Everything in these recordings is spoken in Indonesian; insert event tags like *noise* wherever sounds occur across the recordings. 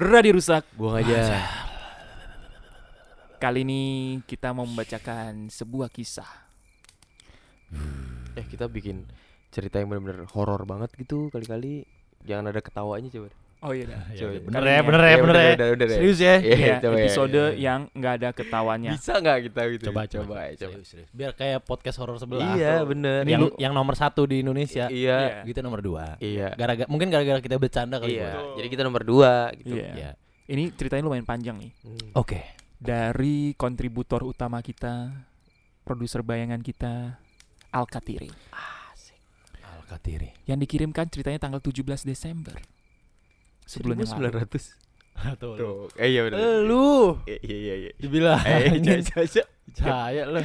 Radio rusak. Buang aja. Kali ini kita mau membacakan sebuah kisah. Eh kita bikin cerita yang benar-benar horor banget gitu kali-kali. Jangan ada ketawanya coba. Oh iya dah. *laughs* Coba. Bener ya, ini bener ya, Iya, bener ya. udah, udah, udah. Serius ya? Iya, Iya, coba ya, episode iya. yang nggak ada ketawanya. Bisa nggak kita gitu? Coba, coba, coba, ya. Serius, serius. Biar kayak podcast horor sebelah. Iya bener. Yang yang nomor satu di Indonesia. Iya. Iya. Gitu nomor dua. Iya. Gara-gara mungkin gara-gara kita bercanda kali. Iya. Jadi kita nomor dua gitu. Iya. Ya. Ini ceritanya lumayan panjang nih. Hmm. Oke. Dari kontributor utama kita, produser bayangan kita, Alkatiri. Alkatiri. Yang dikirimkan ceritanya tanggal 17 Desember. Sebulan yang lalu. 1900. Tuh. Tuh. Eh iya bener. Eh, lu Iya iya iya. iya. dibilang Eh, coba, coba, coba. Cahaya lu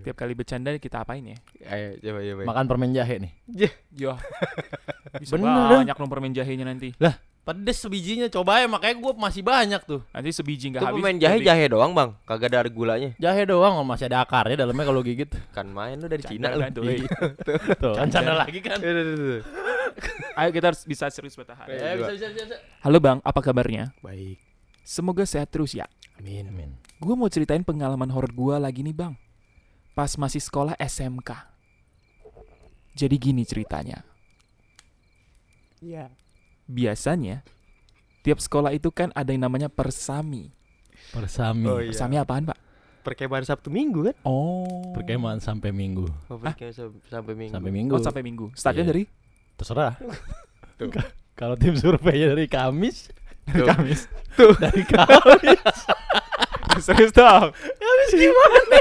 Tiap kali bercanda kita apain ya? Ayo coba coba. makan permen jahe nih. *laughs* Bisa Bener, banyak nomor permen jahenya nanti. Pedes sebijinya coba ya makanya gua masih banyak tuh. Nanti sebiji nggak habis. pemain jahe jahe doang bang. Kagak ada gulanya. Jahe doang oh, masih ada akarnya dalamnya kalau gigit. *laughs* Kan main lu dari Cina lu. kan *laughs* tuh. Tuh, kan canda lagi kan. Tuh, tuh. Ayo kita harus bisa serius bertahan. Eh, bisa bisa bisa. Halo Bang, apa kabarnya? Baik. Semoga sehat terus ya. Amin amin. Gue mau ceritain pengalaman horor gue lagi nih Bang. Pas masih sekolah SMK. Jadi gini ceritanya. Iya. Biasanya, tiap sekolah itu kan ada yang namanya persami. Persami. Oh, iya. Persami apaan Pak? Perkemahan Sabtu Minggu kan? Oh. Perkemahan sampai minggu. Oh, perkemahan sab- sampai Minggu. Sampai minggu. Oh sampai minggu. Startnya Iya. dari? Terserah. *laughs* Tuh. Ka- *laughs* Kalau tim surveinya dari Kamis, Tuh. Kamis. *laughs* dari Kamis. Serius dong. Kamis gimana?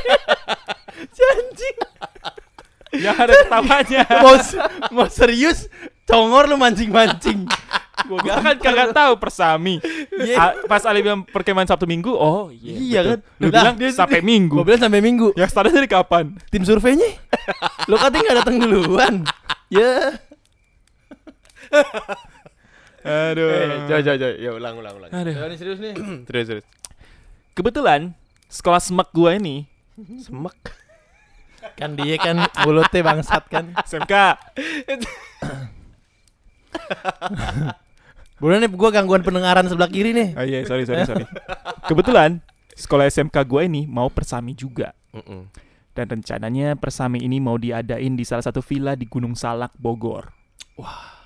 Janjing. Yang ada ketawanya. mau, mau serius, congor lu mancing-mancing. *laughs* Gue kan kagak tahu persami. Ah, pas Ali bilang perkemahan Sabtu Minggu, oh iya. Iya betul. kan? Lu Nah, bilang dia- sampai Gue minggu. bilang sampai minggu. Yang startnya dari kapan? Tim surveinya, lu katanya nggak datang duluan. Ya. Aduh. Eh, coba coba coba. Ya ulang ulang ulang. Aduh. ini serius nih. *clears throat* terus terus. Kebetulan sekolah semek gue ini Semek. Kan dia kan mulutnya bangsat kan. *laughs* SMK. *clears throat* *laughs* Boleh nih gue gangguan pendengaran sebelah kiri nih. Oh iya, sorry sorry sorry. Kebetulan sekolah SMK gue ini mau persami juga. Mm-mm. Dan rencananya persami ini mau diadain di salah satu villa di Gunung Salak, Bogor. Wah.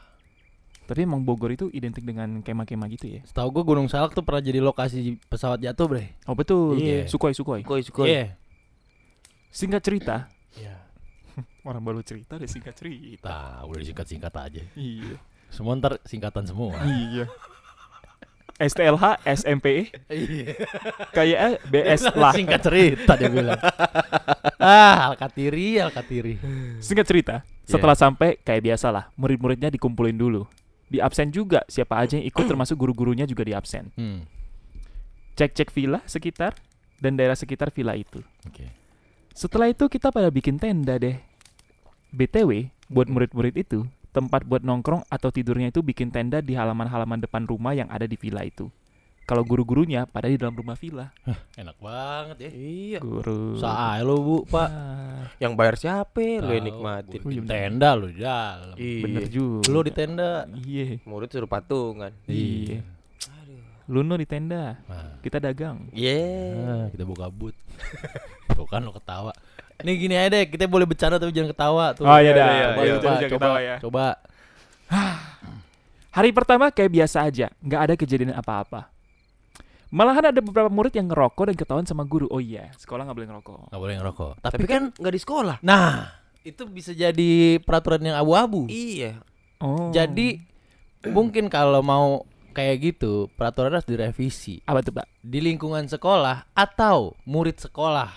Tapi emang Bogor itu identik dengan kemah-kemah gitu ya? Setahu gue Gunung Salak tuh pernah jadi lokasi pesawat jatuh, Bre. Oh betul. Iya. Sukoi, sukoi. Koi koi. Iya. Singkat cerita, Iya. *laughs* orang baru cerita udah singkat cerita. Nah, udah singkat-singkat aja. Iya. Semua ntar singkatan semua. iya. STLH, SMP, Iya. kayak BS lah. Singkat cerita dia bilang. ah, Alkatiri, Alkatiri. Singkat cerita, setelah sampai kayak biasa lah, murid-muridnya dikumpulin dulu. Di absen juga, siapa aja yang ikut termasuk guru-gurunya juga di absen. Hmm. Cek-cek villa sekitar dan daerah sekitar villa itu. Oke. Setelah itu kita pada bikin tenda deh. BTW, buat murid-murid itu, tempat buat nongkrong atau tidurnya itu bikin tenda di halaman-halaman depan rumah yang ada di villa itu. Kalau guru-gurunya pada di dalam rumah villa. Enak banget ya. Iya. Guru. Saya lo, Bu, Pak. Ah, Yang bayar siapa? Yang Tahu, nikmatin. Di tenda lu di dalam. Iya. bener juga. Lu di tenda. Iya. Murid suruh patungan. Iya. Luno di tenda. Nah, Kita dagang. Yeah. ah, kita buka but. *laughs* Tuh kan lo ketawa. Nih gini aja deh, kita boleh bercanda tapi jangan ketawa tuh. Oh, iya dah. Coba, Iya, coba, iya. coba, Jangan ketawa ya. coba. Hari pertama kayak biasa aja, nggak ada kejadian apa-apa. Malahan ada beberapa murid yang ngerokok dan ketahuan sama guru. Oh iya, sekolah nggak boleh ngerokok. Nggak boleh ngerokok. Tapi, Tapi kan nggak di sekolah. nah, itu bisa jadi peraturan yang abu-abu. Iya. Oh. Jadi mungkin kalau mau kayak gitu, peraturan harus direvisi apa tuh, Pak? di lingkungan sekolah atau murid sekolah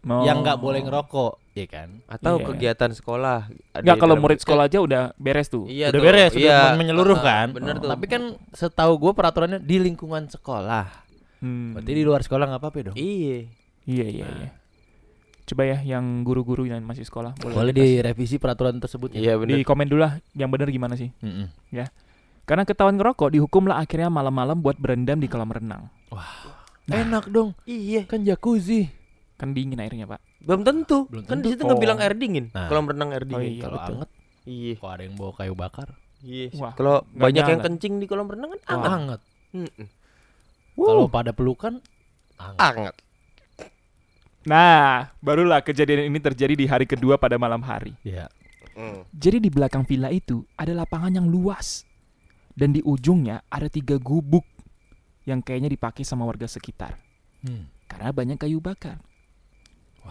Oh. yang nggak boleh ngerokok, ya kan? Atau Iya. kegiatan sekolah. Nggak kalau murid sekolah aja udah beres tuh. Iya udah tuh, beres, iya. udah menyeluruh Ah, kan. Bener Oh. tuh. Tapi kan setahu gue peraturannya di lingkungan sekolah. Hmm. Berarti di luar sekolah nggak apa-apa dong. Iya. Iya, iya, iya. Coba ya yang guru-guru yang masih sekolah boleh, Boleh direvisi peraturan tersebut. ya? Iya bener. di komen dulu lah yang benar gimana sih? Mm-mm. Karena ketahuan ngerokok dihukumlah akhirnya malam-malam buat berendam di kolam renang. Enak dong. Iya. Kan jacuzzi. Kan dingin airnya, Pak. Belum tentu. Belum kan di situ nggak Oh. bilang air dingin. Nah. Kolam renang air Oh dingin. iya, Kalau betul. anget, Iya. kok ada yang bawa kayu bakar. Iya. Wah, Kalau banyak yang kencing di kolam renang kan Wah. anget. Anget. Kalau pada pelukan anget. Anget. Nah, barulah kejadian ini terjadi di hari kedua pada malam hari. Iya. Mm. Jadi di belakang villa itu ada lapangan yang luas. Dan di ujungnya ada tiga gubuk yang kayaknya dipakai sama warga sekitar. Hmm. Karena banyak kayu bakar.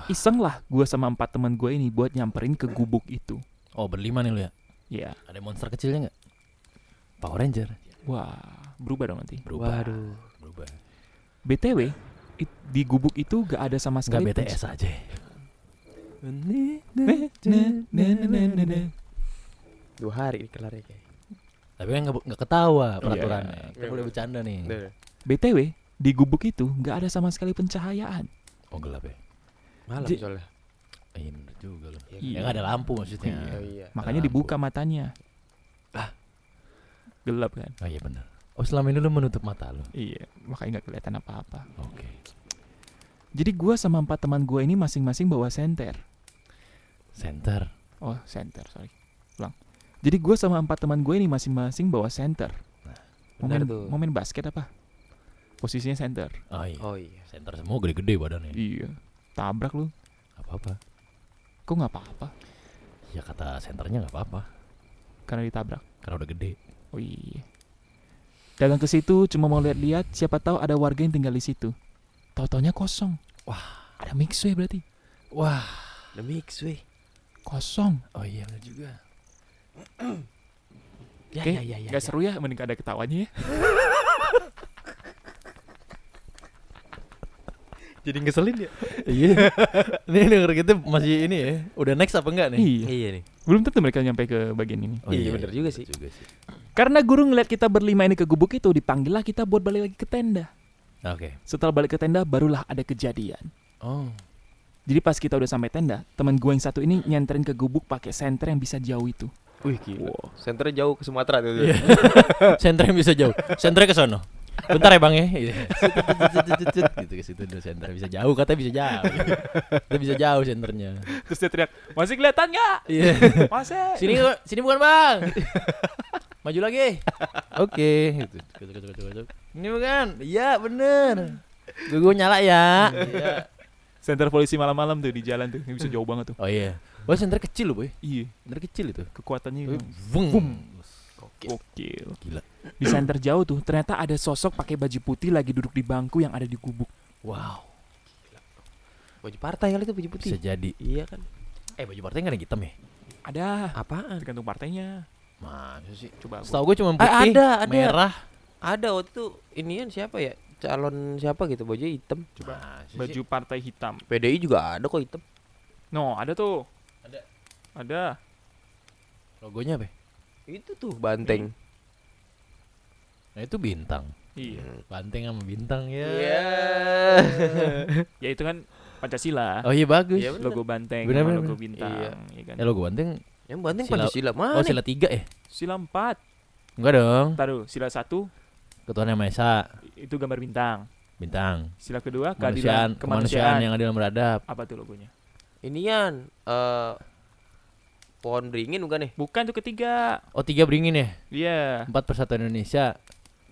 Iseng lah gue sama empat teman gue ini buat nyamperin ke gubuk itu. Oh berlima nih lu ya. Ya, Ada monster kecilnya nggak? Power Ranger. wah berubah dong nanti. Berubah. Waduh. Berubah. BTW, it- di gubuk itu gak ada sama sekali BTS aja. Dua hari kelarnya kayak. Tapi kan nggak nggak ketawa Iya. peraturannya. Kita Iya. boleh bercanda nih. BTW, di gubuk itu gak ada sama sekali pencahayaan. Oh gelap ya. Malam Ji- soalnya. Eh, Iya bener juga loh. Iya. Ya nggak ada lampu maksudnya. Oh iya. Makanya lampu. dibuka matanya. Ah. Gelap kan? Oh iya bener. Oh selama ini lu menutup mata lu. Iya, makanya gak kelihatan apa-apa. Oke. Jadi gua sama empat teman gue ini masing-masing bawa senter. Center. Oh, center, sorry. Ulang. Jadi gue sama empat teman gue ini masing-masing bawa center. Mau benar main, tuh. mau main basket apa? Posisinya center. Oh iya. Oh iya. Center semua gede-gede badannya. Iya. Tabrak lu. Apa-apa. Kok nggak apa-apa? Ya kata senternya nggak apa-apa. Karena ditabrak. Karena udah gede. Oh iya. Dagang ke situ cuma mau lihat-lihat siapa tahu ada warga yang tinggal di situ. Tau-taunya kosong. Wah. Ada mixway berarti. Wah. The mix weh. Kosong. Oh iya bener juga. *clears throat* Ya Oke, ya ya ya. Gak seru ya mending ada ketawanya ya. *laughs* Jadi ngeselin ya. Iya. Ini denger kita masih ini ya. Udah next apa enggak nih? Iya. Iya nih. Belum tentu mereka nyampe ke bagian ini. Oh, Iya, bener juga sih. juga sih. Karena guru ngeliat kita berlima ini ke gubuk itu, dipanggil lah kita buat balik lagi ke tenda. Oke. Setelah balik ke tenda, barulah ada kejadian. Oh. Jadi pas kita udah sampai tenda, teman gue yang satu ini nyenterin ke gubuk pakai senter yang bisa jauh itu. Wih gila. Senternya jauh ke Sumatera tuh. Iya. *laughs* Senternya bisa jauh. Senternya ke sono. Bentar ya bang ya. Iya. gitu ke situ dulu senter bisa jauh katanya bisa jauh. Kita bisa jauh senternya. Terus dia teriak, masih kelihatan nggak? Iya. Masih. Sini sini bukan bang. Maju lagi. Oke. Gitu. Gitu, gitu, gitu, gitu. Ini bukan? Iya bener. Gue gue nyala ya. Iya. Senter polisi malam-malam tuh di jalan tuh, yang bisa jauh banget tuh. Oh iya. Wah senter kecil loh boy. Iya, Senter kecil itu. kekuatannya. Vung. Gokil. Gila. Di center jauh tuh, ternyata ada sosok pakai baju putih lagi duduk di bangku yang ada di gubuk. Wow. Baju partai kali itu baju putih. Bisa jadi. Iya kan. Eh baju partai nggak ada hitam ya? Ada, Apaan? tergantung partainya. Masa sih? Coba gua- Setahu gue cuma Ah, putih, ada, ada. merah. Ada waktu itu inian siapa ya? Calon siapa gitu baju hitam. Coba. Masa sih? baju partai hitam. PDI juga ada kok hitam. No, ada tuh. Ada. Ada. Logonya apa? Ya? Itu tuh banteng. Nah itu bintang. Iya. Banteng sama bintang ya. Iya. *laughs* Ya itu kan Pancasila. Oh iya bagus. Bener. logo banteng Bener, sama bener, logo bener. bintang, Iya. ya kan? Ya logo banteng. Yang banteng Sila- Pancasila mana? Oh sila tiga ya? Sila 4. Enggak dong. Taruh, sila 1 Ketuaan yang Maha Esa. itu gambar bintang. Bintang. Sila kedua Kemanusiaan, keadilan kemanusiaan yang adil dan beradab. Apa tuh logonya? Inian eh pohon beringin bukan nih? Bukan tuh ketiga. Oh tiga beringin ya? Iya. Empat persatuan Indonesia.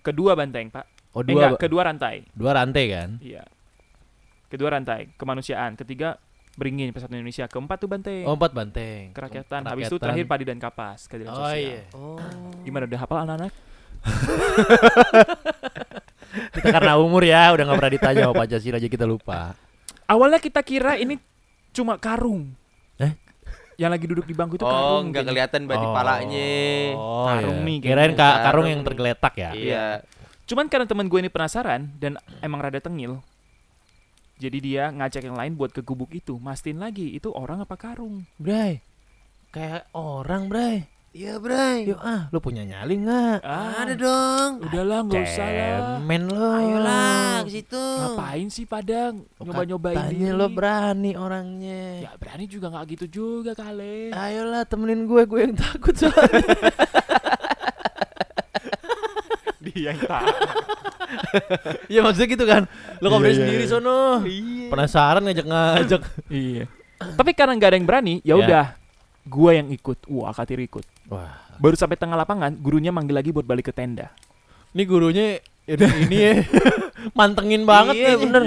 Kedua banteng, Pak. Oh Eh, dua, enggak, kedua rantai. dua rantai kan? Iya. Kedua rantai, kemanusiaan. Ketiga beringin persatuan Indonesia. Keempat tuh banteng. Oh empat banteng. Kerakyatan. Habis itu Kerakyatan. terakhir padi dan kapas, keadilan Oh sosial. iya. Oh. Gimana udah hafal anak-anak? *laughs* Kita karena umur ya udah nggak pernah ditanya sama Pancasila aja kita lupa. Awalnya kita kira ini cuma karung. Yang lagi duduk di bangku itu Oh, karung. enggak kayaknya. kelihatan berarti palanya. Oh, Karung iya. nih Kirain ka- karung Karung. yang tergeletak ya. Iya. Cuman karena teman gue ini penasaran dan emang rada tengil. Jadi dia ngajak yang lain buat ke gubuk itu, mastiin lagi itu orang apa karung. Bray. Kayak orang, Bray. Iya, Bray. Yuk ah, lu punya nyali nggak? Ah, Ada dong. Udahlah nggak usah lah. Cemen lo. Ayolah ke situ. Ngapain sih padang nyoba-nyobain Tanya diri? lo berani orangnya. Ya berani juga nggak gitu juga kali. Ayolah temenin gue, gue yang takut soalnya. *laughs* Dia yang tahu. *laughs* Iya maksudnya gitu kan. Lo nggak berani Iya, iya, sendiri iya. sono. iya. Penasaran ngajak-ngajak. Iya. Tapi karena nggak ada yang berani, ya Ya. udah. Gua yang ikut. Wah, Akatir ikut. Wah. Baru sampai tengah lapangan, gurunya manggil lagi buat balik ke tenda. Ini gurunya Udah *laughs* ini ya. Mantengin banget Iya, nih. bener.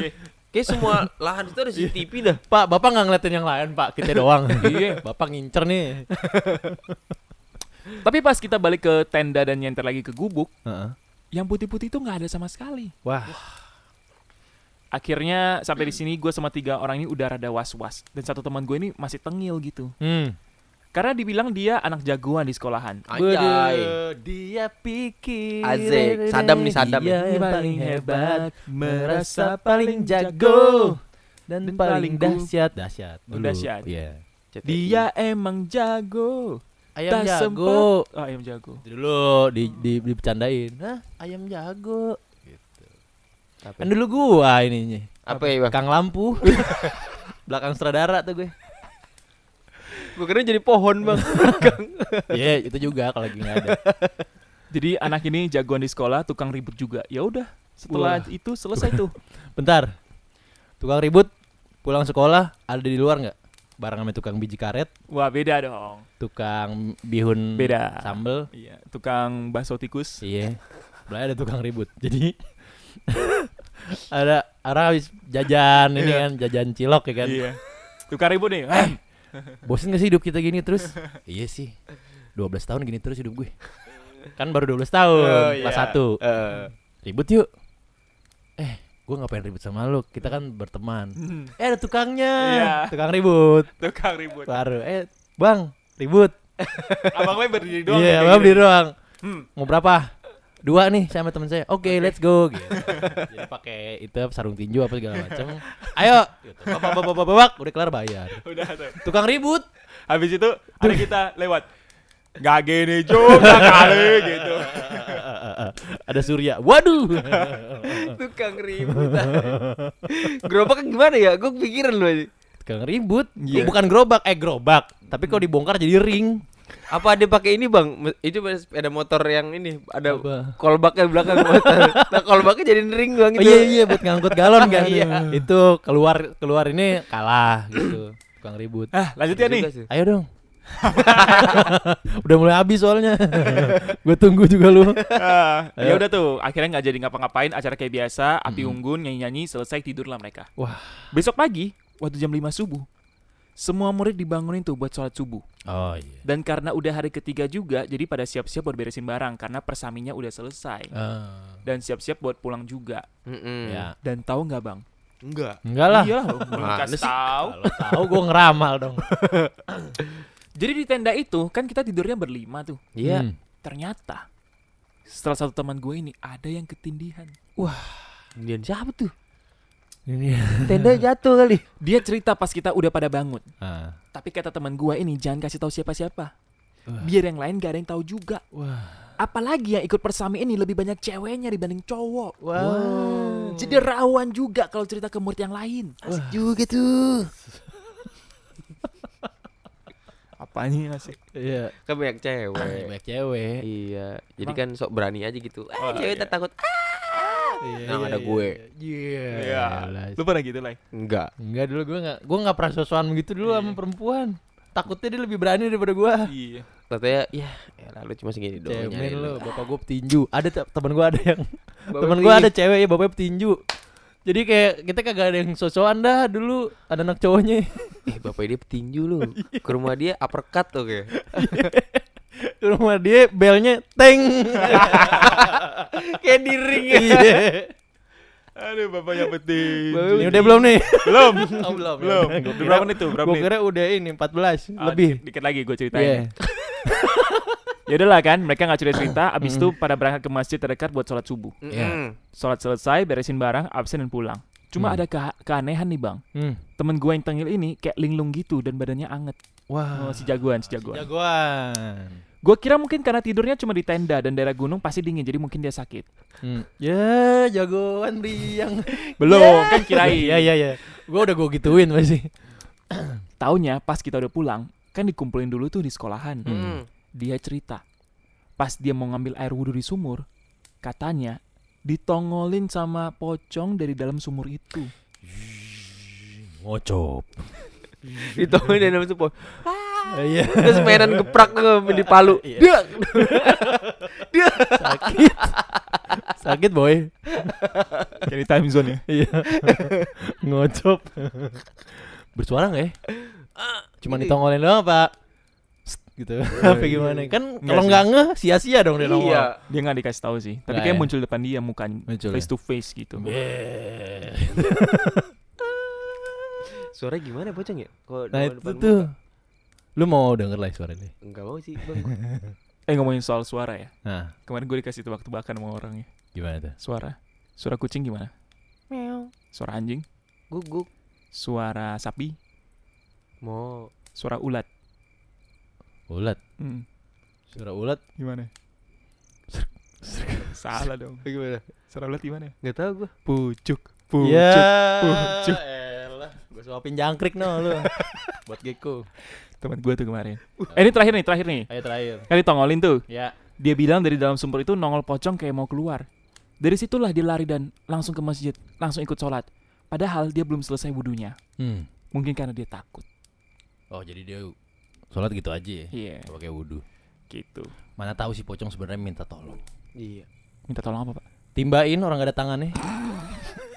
Kayak semua lahan itu ada CCTV dah. *laughs* Pak, Bapak nggak ngeliatin yang lain, Pak. Kita doang. *laughs* iya. Bapak ngincer nih. Tapi pas kita balik ke tenda dan nyenter lagi ke gubuk, Heeh. yang putih-putih itu nggak ada sama sekali. Wah. Akhirnya sampai di sini gue sama tiga orang ini udah rada was-was dan satu teman gue ini masih tengil gitu. Hmm. Karena dibilang dia anak jagoan di sekolahan. Anjay. Dia pikir Asik. Sadam nih, sadam dia paling hebat, merasa paling jago dan Dan paling paling dahsyat, dahsyat. Oh, dulu. dahsyat. Iya. Dia emang jago. Ayam Tak jago. sempat- Oh, ayam jago. Dulu di di dibercandain. Hah, ayam jago. Gitu. Apa? Kan dulu gua ininya. Apa ya? Kang lampu. *laughs* Belakang sutradara tuh gue. Gue kira jadi pohon, Bang. *laughs* Iya, itu juga kalau lagi nggak ada. Jadi anak ini jagoan di sekolah, tukang ribut juga. Ya udah, setelah Wah. itu selesai tuh. *laughs* Bentar. Tukang ribut pulang sekolah ada di luar nggak? Bareng sama tukang biji karet, Wah, beda dong. tukang bihun Beda. sambel. Iya, tukang bakso tikus. Iya. Sebelah ada tukang ribut. Jadi *laughs* ada orang habis jajan ini kan, jajan cilok ya kan. Iya. Tukang ribut nih. Bosen gak sih hidup kita gini terus? iya sih. 12 tahun gini terus hidup gue. Kan baru 12 tahun, Oh, kelas iya. 1. Eh, Ribut yuk. Eh, gue ngapain ribut sama lu? Kita kan berteman. Hmm, Eh, ada tukangnya. Iya. Tukang ribut. tukang ribut. Baru, eh, Bang, ribut. Abang gue berdiri doang. Iya, kayak Bang gitu. beli doang. Hmm. Mau berapa? Dua nih sama teman saya. Oke, let's go. Gitu. *laughs* Jadi pakai itu sarung tinju apa segala macam. *laughs* Ayo. Gitu. Bapak, bapak, bapak, bapak, udah kelar bayar. Udah tuh. Tukang ribut. Habis itu ada kita lewat. Gak gini juga kali gitu. *laughs* Ada Surya. Waduh. tukang ribut. Gerobaknya gimana ya? Gue kepikiran loh. ini. Tukang ribut. Iya. Bukan gerobak, eh gerobak. Tapi kalau dibongkar jadi ring. Apa dia pakai ini, Bang? Itu sepeda motor yang ini ada Apa? kolbaknya di belakang motor. *laughs* nah, kolbaknya jadi ring, Bang Oh itu. iya iya buat ngangkut galon *laughs* kan. Iya. Itu keluar keluar ini kalah gitu. Tukang ribut. Ah, lanjut ya nih. sih. Ayo dong. *laughs* Udah mulai habis soalnya. Gue tunggu juga lu. Ayo. ya udah tuh, akhirnya nggak jadi ngapa-ngapain, acara kayak biasa, api unggun, nyanyi-nyanyi, selesai tidurlah mereka. Wah. Besok pagi, waktu jam 5 subuh, semua murid dibangunin tuh buat sholat subuh. Oh iya. Dan karena udah hari ketiga juga, jadi pada siap-siap buat beresin barang karena persaminya udah selesai. Ah. Dan siap-siap buat pulang juga. Mm-mm. Ya. Dan tahu nggak bang? Enggak. Enggak lah. Iya, belum *laughs* kasih sih? tahu. Kalau tahu gue ngeramal dong. *laughs* Jadi di tenda itu kan kita tidurnya berlima tuh. Iya. Hmm. Ternyata setelah satu teman gue ini ada yang ketindihan. Kemudian siapa tuh? Ini. Tenda jatuh kali. Dia cerita pas kita udah pada bangun. Ah. Tapi kata teman gue ini jangan kasih tahu siapa-siapa. Wah. Biar yang lain gak ada yang tahu juga. Wah. Apalagi yang ikut persami ini lebih banyak ceweknya dibanding cowok. Wow. Jadi rawan juga kalau cerita ke murid yang lain. Asik juga tuh. Apanya asik? Iya. Kan banyak cewek. Banyak cewek. Iya. Jadi Emang- kan sok berani aja gitu. Ah, Oh, cewek iya. tak takut. Iya, Yang ada gue. Iya. Iya. Lu pernah gitu lah? Enggak. Enggak dulu gue enggak gue enggak pernah sosokan begitu dulu sama perempuan. Takutnya dia lebih berani daripada gue. Iya. Katanya, ya, ya lalu cuma segini doang. Cemen lu, lu." bapak gue petinju. Ada te- temen gue ada yang *laughs* temen gue ada cewek ya bapaknya petinju. Jadi kayak kita kagak ada yang sosokan dah dulu ada anak cowoknya. Eh, bapak dia petinju lu. Ke rumah dia uppercut tuh *laughs* kayak. Ke rumah dia belnya teng. *laughs* kayak di ring ya. Iya. Aduh, bapaknya penting. Ini udah belum nih? belum. Oh, belum. Belum. Udah kira- berapa menit tuh? Berapa Gue menit? kira udah ini 14 Ah, lebih. dikit, dikit lagi gue ceritain. Iya. *laughs* Ya udahlah kan, mereka nggak cerita cerita. Abis Mm. itu pada berangkat ke masjid terdekat buat sholat subuh. Mm-mm. Sholat selesai, beresin barang, absen dan pulang. Cuma Hmm. ada ke- keanehan nih bang. Hmm. Temen gue yang tengil ini kayak linglung gitu dan badannya anget. Wah. Oh, si jagoan, si jagoan. Jagoan. Gue kira mungkin karena tidurnya cuma di tenda dan daerah gunung pasti dingin, jadi mungkin dia sakit. Hmm. Ya, jagoan Riang. *laughs* Belum, kan kirain. Iya, *laughs* iya, iya. Gua udah gua gituin masih. *laughs* Taunya pas kita udah pulang, kan dikumpulin dulu tuh di sekolahan. Mm. Dia cerita, pas dia mau ngambil air wudhu di sumur, katanya ditongolin sama pocong dari dalam sumur itu. Ngocop. Ditongolin dari dalam supor. Iya. Terus mainan geprak di Palu. Iya. Dia Sakit. Sakit boy. Kayak di time zone ya. Iya. Ngocop. Bersuara nggak ya? Cuma ditongolin doang pak. Gitu. Apa gimana? Kan kalau nggak ngeh sia-sia dong dia nongol. Iya. Dia nggak dikasih tahu sih. Tapi kayak ya? muncul depan dia mukanya face to face gitu. Suaranya gimana pocong ya? Kalau Nah itu tuh. Lu mau denger lah suara ini? Enggak mau sih, Bang. *laughs* Eh ngomongin soal suara ya. Nah, Kemarin gue dikasih tebak-tebakan sama orang ya. gimana tuh? Suara. Suara kucing gimana? Meow. Suara anjing. Guguk. Suara sapi. Mau Suara ulat. Ulat. Hmm. Suara ulat. Gimana? *laughs* Salah dong. gimana? Suara ulat gimana? Enggak tahu gua. Pucuk. Pucuk. Ya. pucuk. Elah, gue suapin jangkrik no lu. *laughs* Buat Geko. Teman gue tuh kemarin. Eh ini terakhir nih, terakhir nih. Ayo terakhir. Kali tongolin tuh. Ya. Dia bilang dari dalam sumur itu nongol pocong kayak mau keluar. Dari situlah dia lari dan langsung ke masjid, langsung ikut sholat. Padahal dia belum selesai wudhunya. Hmm. Mungkin karena dia takut. Oh jadi dia sholat gitu aja ya? Iya, Nggak Pakai wudhu. gitu. Mana tahu si pocong sebenarnya minta tolong. Iya. Minta tolong apa, Pak? Timbain orang gak ada tangannya. *laughs*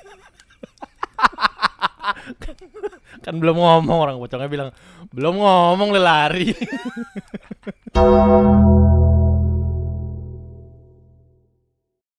kan belum ngomong orang pocongnya bilang belum ngomong lu lari. *laughs*